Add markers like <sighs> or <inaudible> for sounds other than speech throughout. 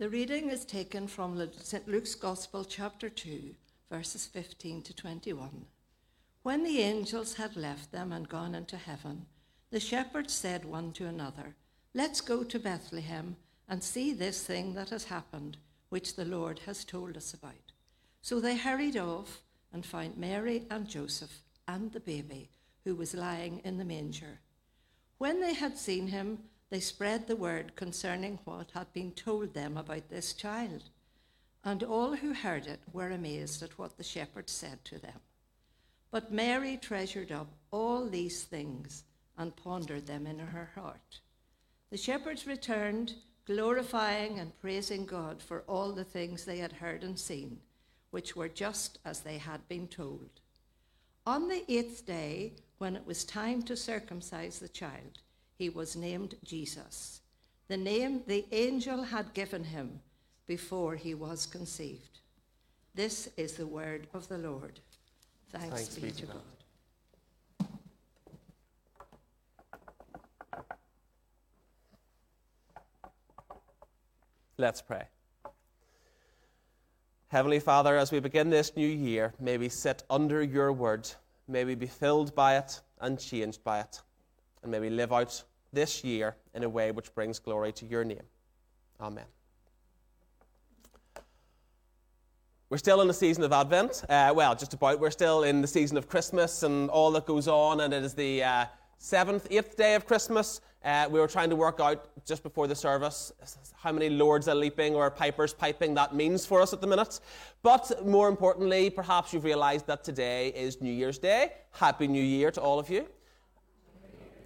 The reading is taken from St. Luke's Gospel, chapter 2, verses 15 to 21. When the angels had left them and gone into heaven, the shepherds said one to another, Let's go to Bethlehem and see this thing that has happened, which the Lord has told us about. So they hurried off and found Mary and Joseph and the baby, who was lying in the manger. When they had seen him, they spread the word concerning what had been told them about this child. And all who heard it were amazed at what the shepherds said to them. But Mary treasured up all these things and pondered them in her heart. The shepherds returned, glorifying and praising God for all the things they had heard and seen, which were just as they had been told. On the eighth day, when it was time to circumcise the child, he was named Jesus, the name the angel had given him before he was conceived. This is the word of the Lord. Thanks, Thanks be, be, to God. God. Let's pray. Heavenly Father, as we begin this new year, may we sit under your word, may we be filled by it and changed by it, and may we live out this year in a way which brings glory to your name. Amen. We're still in the season of Advent. Uh, well, just about. We're still in the season of Christmas and all that goes on, and it is the uh, seventh, eighth day of Christmas. Uh, we were trying to work out just before the service how many lords are leaping or pipers piping that means for us at the minute. But more importantly, perhaps you've realised that today is New Year's Day. Happy New Year to all of you.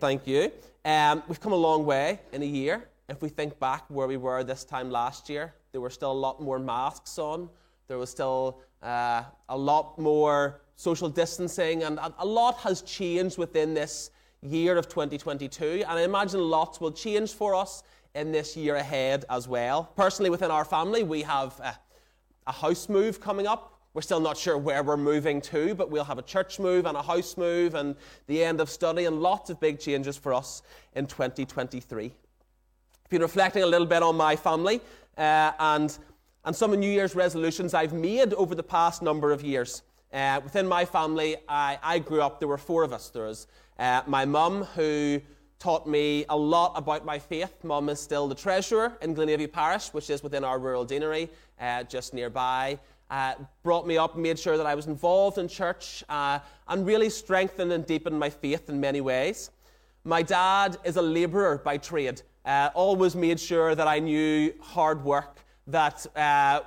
Thank you. Um, we've come a long way in a year. If we think back where we were this time last year, there were still a lot more masks on. There was still uh, a lot more social distancing, and a lot has changed within this year of 2022. And I imagine lots will change for us in this year ahead as well. Personally, within our family, we have a, a house move coming up. We're still not sure where we're moving to, but we'll have a church move and a house move and the end of study and lots of big changes for us in 2023. I've been reflecting a little bit on my family uh, and, and some of New Year's resolutions I've made over the past number of years. Uh, within my family, I, I, grew up, there were four of us. There was uh, my mum, who taught me a lot about my faith. Mum is still the treasurer in Glenavy Parish, which is within our rural deanery uh, just nearby uh, brought me up, made sure that I was involved in church, uh, and really strengthened and deepened my faith in many ways. My dad is a labourer by trade, uh, always made sure that I knew hard work, that uh,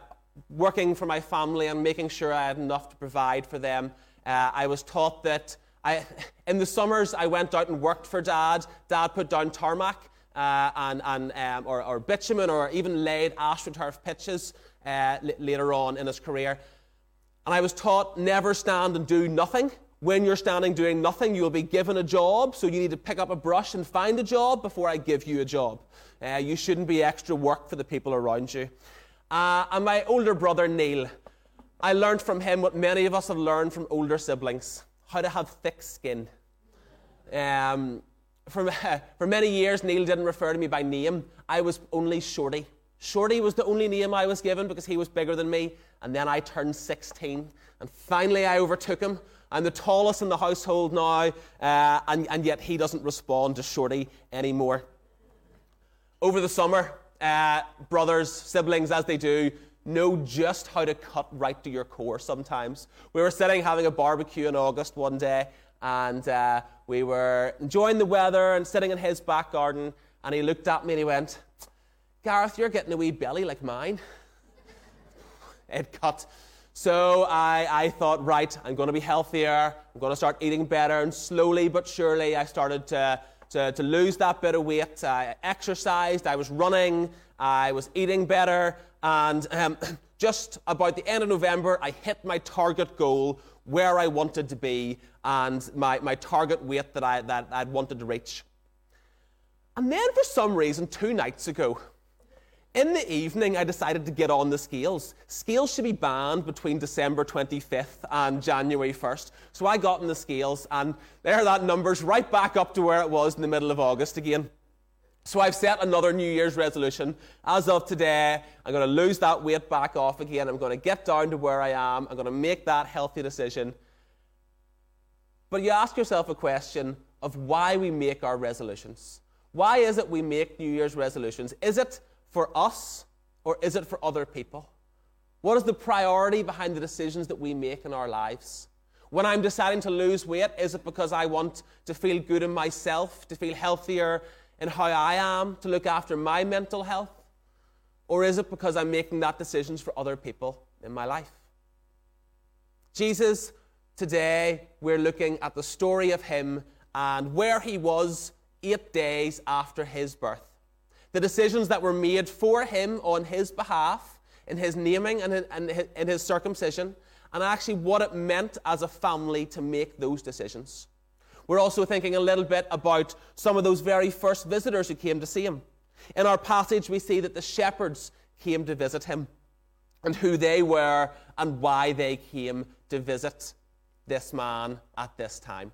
working for my family and making sure I had enough to provide for them. Uh, I was taught that I, <laughs> in the summers I went out and worked for dad. Dad put down tarmac. Uh, and, and um, or, or, bitumen or even laid astroturf pitches uh, later on in his career. And I was taught never stand and do nothing. When you're standing doing nothing, you'll be given a job, so you need to pick up a brush and find a job before I give you a job. Uh, you shouldn't be extra work for the people around you. Uh, and my older brother, Neil, I learned from him what many of us have learned from older siblings how to have thick skin. Um, for, <laughs> for many years, Neil didn't refer to me by name. I was only Shorty. Shorty was the only name I was given because he was bigger than me. And then I turned 16. And finally, I overtook him. I'm the tallest in the household now, uh, and, and yet he doesn't respond to Shorty anymore. Over the summer, uh, brothers, siblings, as they do, know just how to cut right to your core sometimes. We were sitting having a barbecue in August one day, and uh, we were enjoying the weather and sitting in his back garden, and he looked at me and he went, Gareth, you're getting a wee belly like mine. <laughs> it cut. So I, I thought, right, I'm going to be healthier. I'm going to start eating better. And slowly but surely, I started to, to, to lose that bit of weight. I exercised, I was running, I was eating better. And um, <clears throat> just about the end of November, I hit my target goal where I wanted to be and my, my target weight that, I, that I'd wanted to reach. And then, for some reason, two nights ago, in the evening, I decided to get on the scales. Scales should be banned between December 25th and January 1st. So I got on the scales, and there that number's right back up to where it was in the middle of August again. So I've set another New Year's resolution. As of today, I'm going to lose that weight back off again. I'm going to get down to where I am. I'm going to make that healthy decision. But you ask yourself a question of why we make our resolutions. Why is it we make New Year's resolutions? Is it for us or is it for other people? What is the priority behind the decisions that we make in our lives? When I'm deciding to lose weight, is it because I want to feel good in myself, to feel healthier in how I am, to look after my mental health? Or is it because I'm making that decisions for other people in my life? Jesus, today we're looking at the story of him and where he was eight days after his birth. The decisions that were made for him on his behalf in his naming and in his circumcision, and actually what it meant as a family to make those decisions. We're also thinking a little bit about some of those very first visitors who came to see him. In our passage, we see that the shepherds came to visit him and who they were and why they came to visit this man at this time.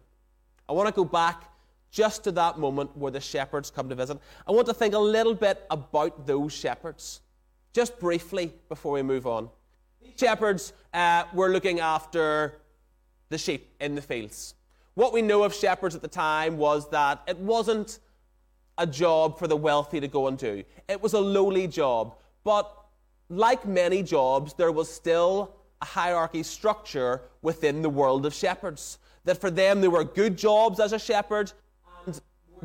I want to go back just to that moment where the shepherds come to visit. I want to think a little bit about those shepherds, just briefly before we move on. Shepherds uh, were looking after the sheep in the fields. What we know of shepherds at the time was that it wasn't a job for the wealthy to go and do, it was a lowly job. But like many jobs, there was still a hierarchy structure within the world of shepherds. That for them, there were good jobs as a shepherd and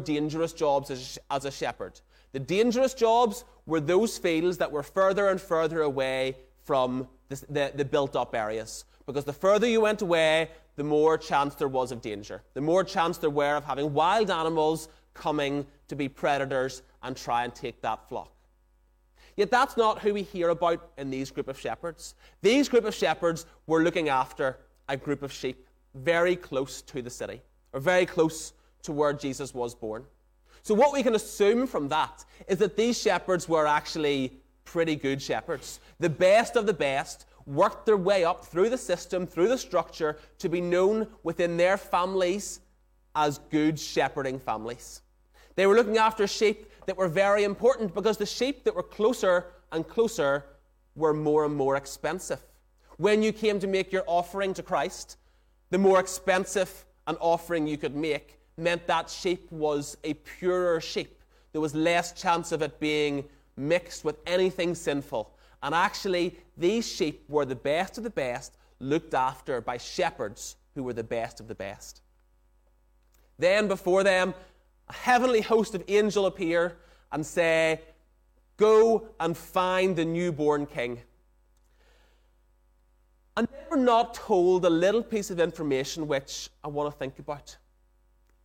dangerous jobs as, a shepherd. The dangerous jobs were those fields that were further and further away from the, the, the built up areas. Because the further you went away, the more chance there was of danger. The more chance there were of having wild animals coming to be predators and try and take that flock. Yet that's not who we hear about in these group of shepherds. These group of shepherds were looking after a group of sheep very close to the city, or very close to where Jesus was born. So, what we can assume from that is that these shepherds were actually pretty good shepherds. The best of the best worked their way up through the system, through the structure, to be known within their families as good shepherding families. They were looking after sheep that were very important because the sheep that were closer and closer were more and more expensive. When you came to make your offering to Christ, the more expensive an offering you could make meant that sheep was a purer sheep. There was less chance of it being mixed with anything sinful. And actually, these sheep were the best of the best, looked after by shepherds who were the best of the best. Then, before them, a heavenly host of angels appear and say, Go and find the newborn king. And they were not told a little piece of information which I want to think about.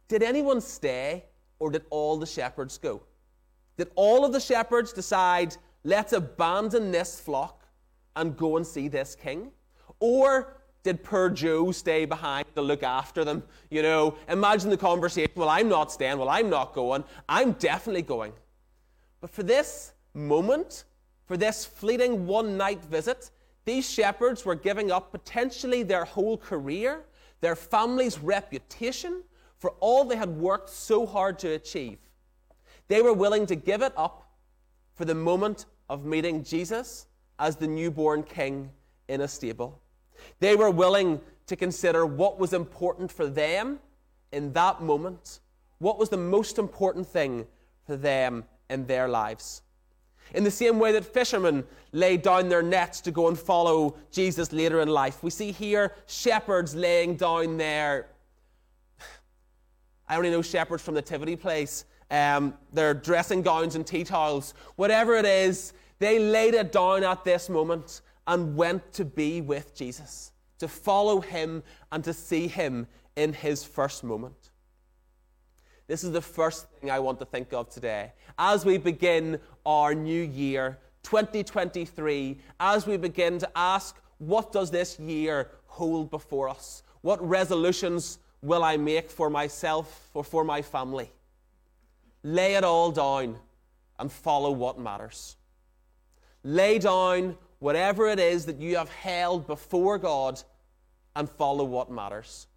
Did anyone stay, or did all the shepherds go? Did all of the shepherds decide, let's abandon this flock and go and see this king? Or did poor Joe stay behind to look after them? You know, imagine the conversation well, I'm not staying, well, I'm not going, I'm definitely going. But for this moment, for this fleeting one night visit, these shepherds were giving up potentially their whole career, their family's reputation, for all they had worked so hard to achieve. They were willing to give it up for the moment of meeting Jesus as the newborn king in a stable. They were willing to consider what was important for them in that moment, what was the most important thing for them in their lives. In the same way that fishermen lay down their nets to go and follow Jesus later in life, we see here shepherds laying down their. <sighs> I only know shepherds from the Nativity place um, their dressing gowns and tea towels, whatever it is, they laid it down at this moment and went to be with Jesus, to follow him and to see him in his first moment. This is the first thing I want to think of today. As we begin our new year, 2023, as we begin to ask, what does this year hold before us? What resolutions will I make for myself or for my family? lay it all down and follow what matters. Lay down whatever it is that you have held before God and follow what matters.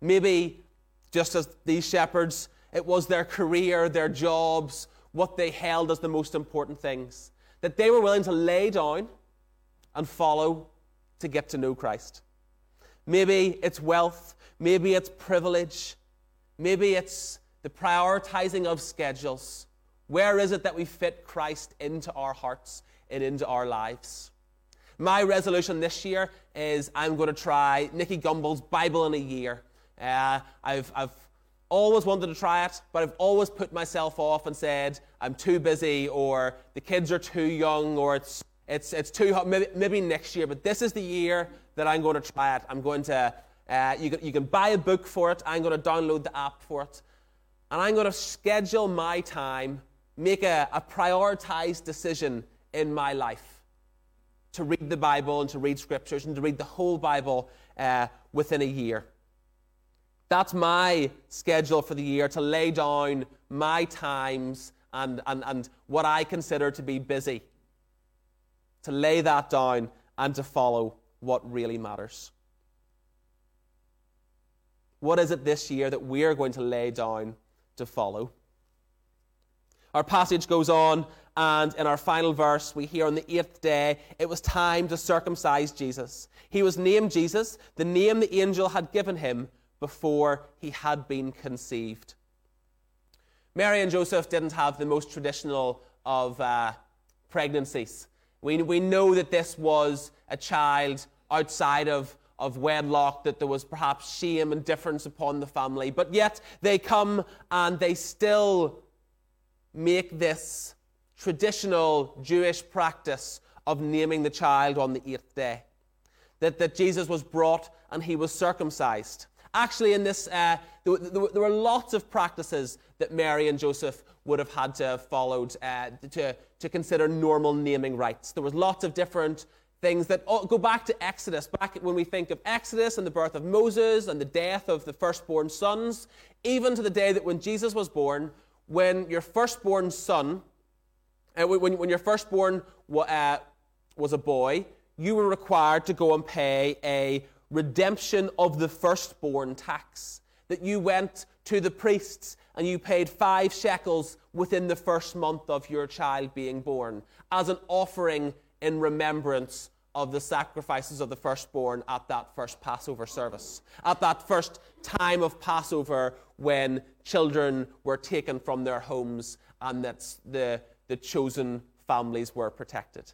Maybe, just as these shepherds, it was their career, their jobs, what they held as the most important things. That they were willing to lay down and follow to get to know Christ. Maybe it's wealth, maybe it's privilege, maybe it's the prioritizing of schedules. Where is it that we fit Christ into our hearts and into our lives? My resolution this year is I'm going to try Nicky Gumbel's Bible in a year. Uh, I've, I've always wanted to try it, but I've always put myself off and said I'm too busy, or the kids are too young, or it's, it's, it's too hot, maybe, maybe next year. But this is the year that I'm going to try it. I'm going to, uh, you, can, you can buy a book for it, I'm going to download the app for it, and I'm going to schedule my time, make a, a prioritized decision in my life to read the Bible and to read scriptures and to read the whole Bible uh, within a year. That's my schedule for the year to lay down my times and, and, and what I consider to be busy. To lay that down and to follow what really matters. What is it this year that we're going to lay down to follow? Our passage goes on and in our final verse, we hear on the eighth day, it was time to circumcise Jesus. He was named Jesus, the name the angel had given him before he had been conceived. Mary and Joseph didn't have the most traditional of uh, pregnancies. We, we know that this was a child outside of, of wedlock, that there was perhaps shame and difference upon the family, but yet they come and they still make this traditional Jewish practice of naming the child on the eighth day. That, that Jesus was brought and he was circumcised. Actually, in this, uh, there, there, there, were lots of practices that Mary and Joseph would have had to have followed uh, to, to consider normal naming rites. There was lots of different things that oh, go back to Exodus. Back when we think of Exodus and the birth of Moses and the death of the firstborn sons, even to the day that when Jesus was born, when your firstborn son uh, when, when your firstborn uh, was a boy, you were required to go and pay a redemption of the firstborn tax. That you went to the priests and you paid five shekels within the first month of your child being born as an offering in remembrance of the sacrifices of the firstborn at that first Passover service, at that first time of Passover when children were taken from their homes and that the the chosen families were protected.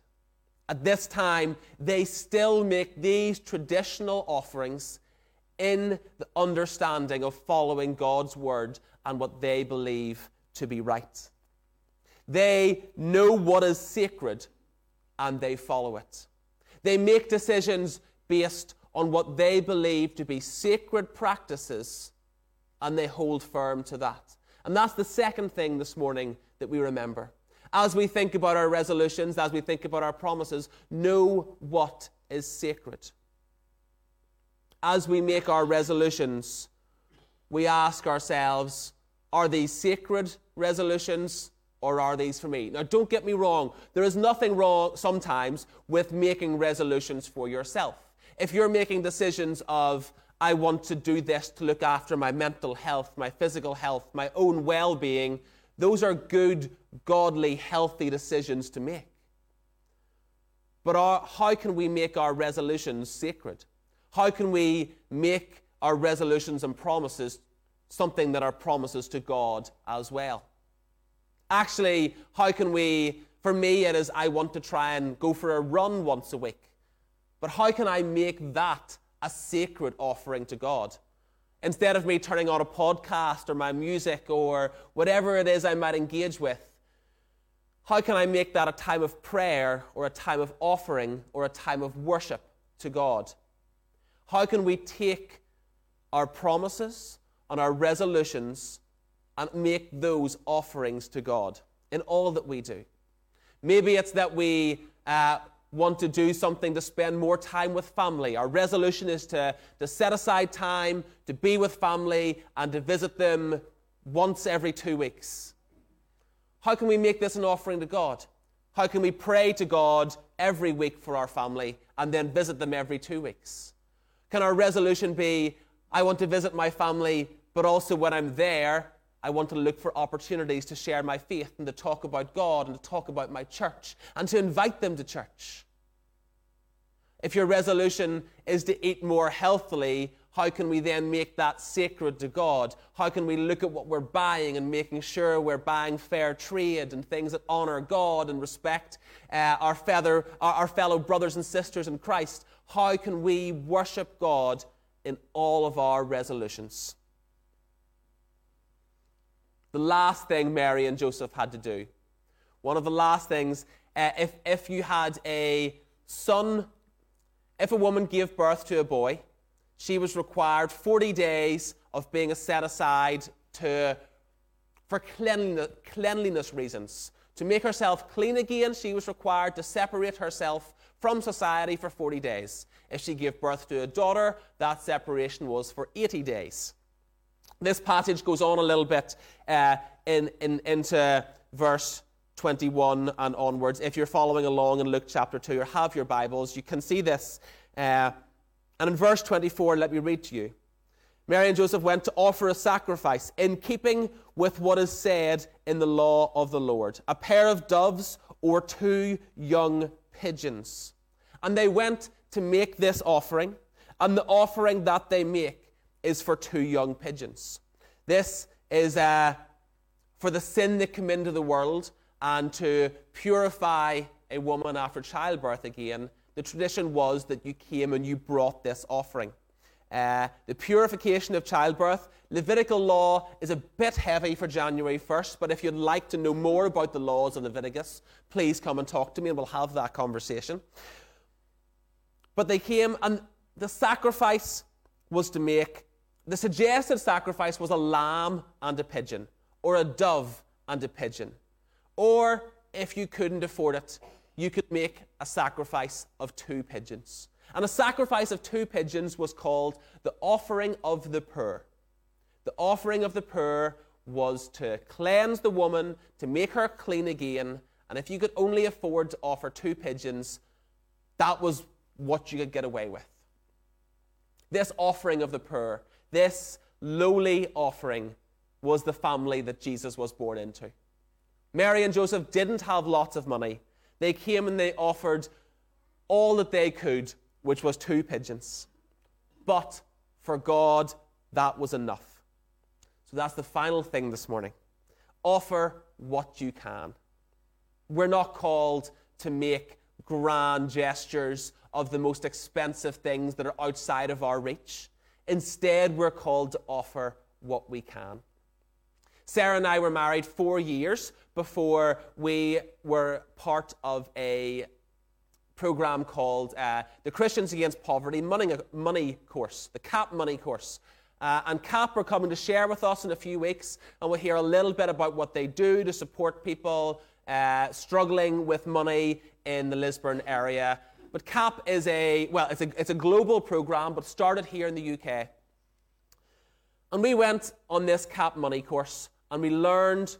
At this time, they still make these traditional offerings in the understanding of following God's word and what they believe to be right. They know what is sacred and they follow it. They make decisions based on what they believe to be sacred practices and they hold firm to that. And that's the second thing this morning that we remember as we think about our resolutions, as we think about our promises, know what is sacred. As we make our resolutions, we ask ourselves, are these sacred resolutions or are these for me? Now, don't get me wrong. There is nothing wrong sometimes with making resolutions for yourself. If you're making decisions of, I want to do this to look after my mental health, my physical health, my own well being, those are good, godly, healthy decisions to make. But our, how can we make our resolutions sacred? How can we make our resolutions and promises something that are promises to God as well? Actually, how can we, for me, it is I want to try and go for a run once a week. But how can I make that a sacred offering to God? Instead of me turning on a podcast or my music or whatever it is I might engage with, how can I make that a time of prayer or a time of offering or a time of worship to God? How can we take our promises and our resolutions and make those offerings to God in all that we do? Maybe it's that we uh, want to do something to spend more time with family. Our resolution is to, to set aside time to be with family and to visit them once every two weeks. How can we make this an offering to God? How can we pray to God every week for our family and then visit them every two weeks? Can our resolution be, I want to visit my family, but also when I'm there, I want to look for opportunities to share my faith and to talk about God and to talk about my church and to invite them to church. If your resolution is to eat more healthily, how can we then make that sacred to God? How can we look at what we're buying and making sure we're buying fair trade and things that honor God and respect uh, our, feather, our, our fellow brothers and sisters in Christ? How can we worship God in all of our resolutions? The last thing Mary and Joseph had to do, one of the last things, uh, if, if you had a son, if a woman gave birth to a boy, she was required 40 days of being set aside to, for cleanliness, cleanliness reasons. To make herself clean again, she was required to separate herself from society for 40 days. If she gave birth to a daughter, that separation was for 80 days. This passage goes on a little bit uh, in, in, into verse 21 and onwards. If you're following along in Luke chapter 2 or have your Bibles, you can see this. Uh, and in verse 24, let me read to you. Mary and Joseph went to offer a sacrifice in keeping with what is said in the law of the Lord a pair of doves or two young pigeons. And they went to make this offering, and the offering that they make is for two young pigeons. This is uh, for the sin that came into the world and to purify a woman after childbirth again the tradition was that you came and you brought this offering. Uh, the purification of childbirth. Levitical law is a bit heavy for January 1st, but if you'd like to know more about the laws of Leviticus, please come and talk to me and we'll have that conversation. But they came and the sacrifice was to make, the suggested sacrifice was a lamb and a pigeon, or a dove and a pigeon. Or if you couldn't afford it, you could make a sacrifice of two pigeons. And a sacrifice of two pigeons was called the offering of the poor. The offering of the poor was to cleanse the woman, to make her clean again. And if you could only afford to offer two pigeons, that was what you could get away with. This offering of the poor, this lowly offering, was the family that Jesus was born into. Mary and Joseph didn't have lots of money, they came and they offered all that they could, which was two pigeons. But for God, that was enough. So that's the final thing this morning. Offer what you can. We're not called to make grand gestures of the most expensive things that are outside of our reach. Instead, we're called to offer what we can. Sarah and I were married four years before we were part of a program called uh, the Christians Against Poverty Money, Money Course, the CAP Money Course. Uh, and CAP are coming to share with us in a few weeks, and we'll hear a little bit about what they do to support people uh, struggling with money in the Lisburn area. But CAP is a, well, it's a, it's a global program, but started here in the UK. And we went on this CAP money course, and we learned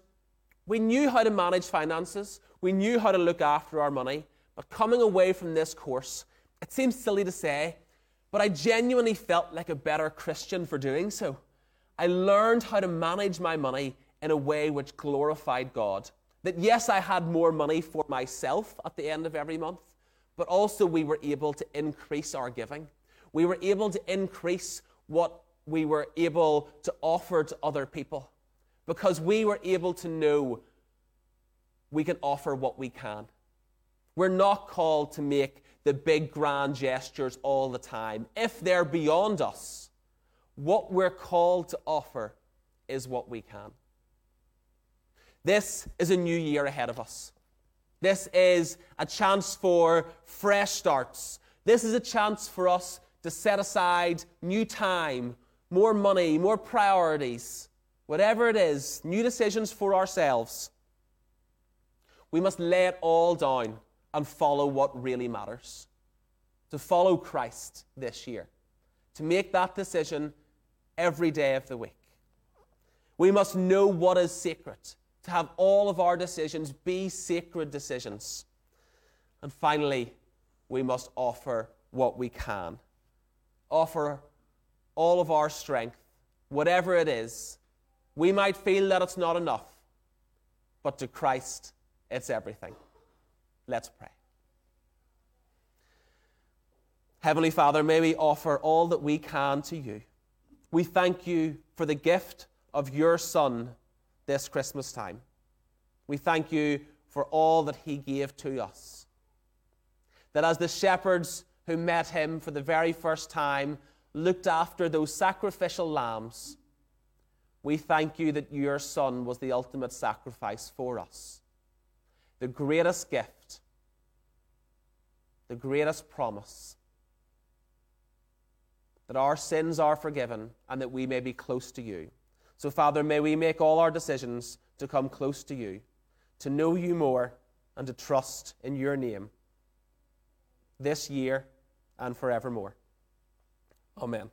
we knew how to manage finances, we knew how to look after our money, but coming away from this course, it seems silly to say, but I genuinely felt like a better Christian for doing so. I learned how to manage my money in a way which glorified God. That yes, I had more money for myself at the end of every month, but also we were able to increase our giving. We were able to increase what we were able to offer to other people because we were able to know we can offer what we can. We're not called to make the big grand gestures all the time. If they're beyond us, what we're called to offer is what we can. This is a new year ahead of us. This is a chance for fresh starts. This is a chance for us to set aside new time, more money, more priorities, whatever it is, new decisions for ourselves, we must lay it all down and follow what really matters. To follow Christ this year. To make that decision every day of the week. We must know what is sacred. To have all of our decisions be sacred decisions. And finally, we must offer what we can. Offer all of our strength, whatever it is, we might feel that it's not enough, but to Christ, it's everything. Let's pray. Heavenly Father, may we offer all that we can to you. We thank you for the gift of your Son this Christmas time. We thank you for all that he gave to us. That as the shepherds who met him for the very first time looked after those sacrificial lambs, we thank you that your Son was the ultimate sacrifice for us. The greatest gift, the greatest promise that our sins are forgiven and that we may be close to you. So, Father, may we make all our decisions to come close to you, to know you more, and to trust in your name this year and forevermore. Amen.